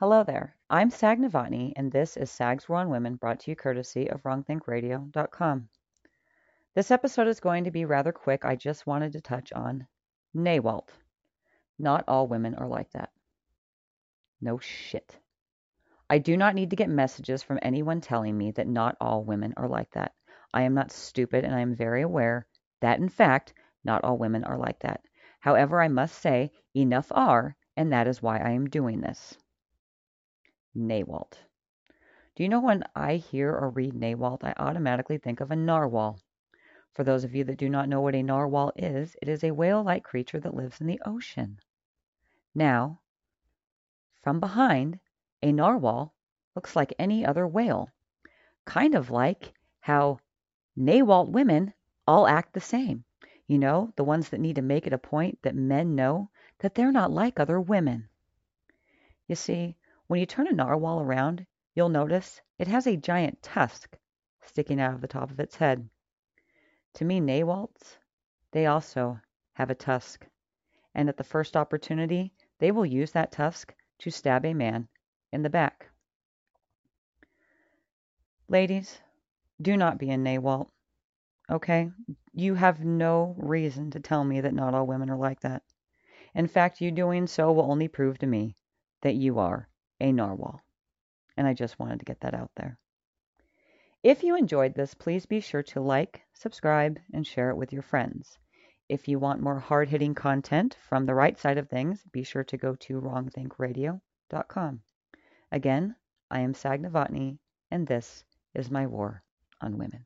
Hello there. I'm Sag Novotny, and this is Sag's War on Women, brought to you courtesy of WrongThinkRadio.com. This episode is going to be rather quick. I just wanted to touch on NAWALT. Not all women are like that. No shit. I do not need to get messages from anyone telling me that not all women are like that. I am not stupid, and I am very aware that, in fact, not all women are like that. However, I must say, enough are, and that is why I am doing this. NAWALT. Do you know when I hear or read NAWALT, I automatically think of a narwhal. For those of you that do not know what a narwhal is, it is a whale like creature that lives in the ocean. Now, from behind, a narwhal looks like any other whale, kind of like how NAWALT women all act the same. You know, the ones that need to make it a point that men know that they're not like other women. You see, when you turn a narwhal around, you'll notice it has a giant tusk sticking out of the top of its head. To me, NAWALTs, they also have a tusk, and at the first opportunity, they will use that tusk to stab a man in the back. Ladies, do not be a NAWALT. Okay? You have no reason to tell me that not all women are like that. In fact, you doing so will only prove to me that you are a narwhal. And I just wanted to get that out there. If you enjoyed this, please be sure to like, subscribe, and share it with your friends. If you want more hard hitting content from the right side of things, be sure to go to wrongthinkradio.com. Again, I am Sag and this is my war on women.